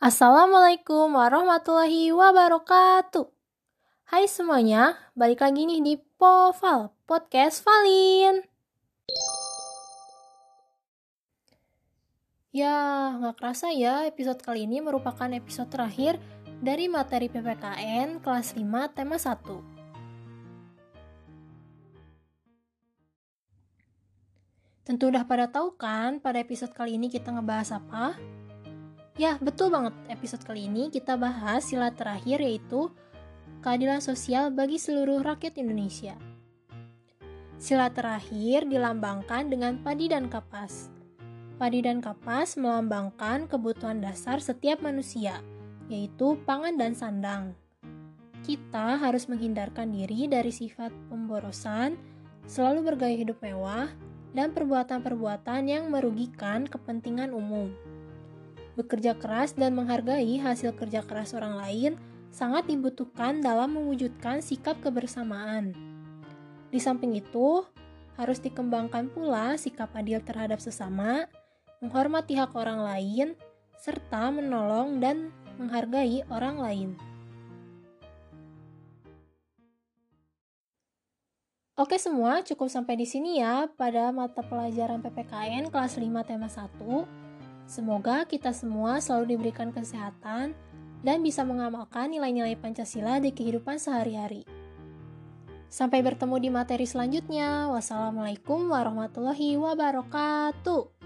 Assalamualaikum warahmatullahi wabarakatuh. Hai semuanya, balik lagi nih di Poval, Podcast Valin. Ya, nggak kerasa ya episode kali ini merupakan episode terakhir dari materi PPKN kelas 5 tema 1. Tentu udah pada tahu kan pada episode kali ini kita ngebahas apa? Ya, betul banget. Episode kali ini kita bahas sila terakhir yaitu keadilan sosial bagi seluruh rakyat Indonesia. Sila terakhir dilambangkan dengan padi dan kapas. Padi dan kapas melambangkan kebutuhan dasar setiap manusia, yaitu pangan dan sandang. Kita harus menghindarkan diri dari sifat pemborosan, selalu bergaya hidup mewah, dan perbuatan-perbuatan yang merugikan kepentingan umum. Bekerja keras dan menghargai hasil kerja keras orang lain sangat dibutuhkan dalam mewujudkan sikap kebersamaan. Di samping itu, harus dikembangkan pula sikap adil terhadap sesama, menghormati hak orang lain, serta menolong dan menghargai orang lain. Oke semua, cukup sampai di sini ya pada mata pelajaran PPKN kelas 5 tema 1. Semoga kita semua selalu diberikan kesehatan dan bisa mengamalkan nilai-nilai Pancasila di kehidupan sehari-hari. Sampai bertemu di materi selanjutnya. Wassalamualaikum warahmatullahi wabarakatuh.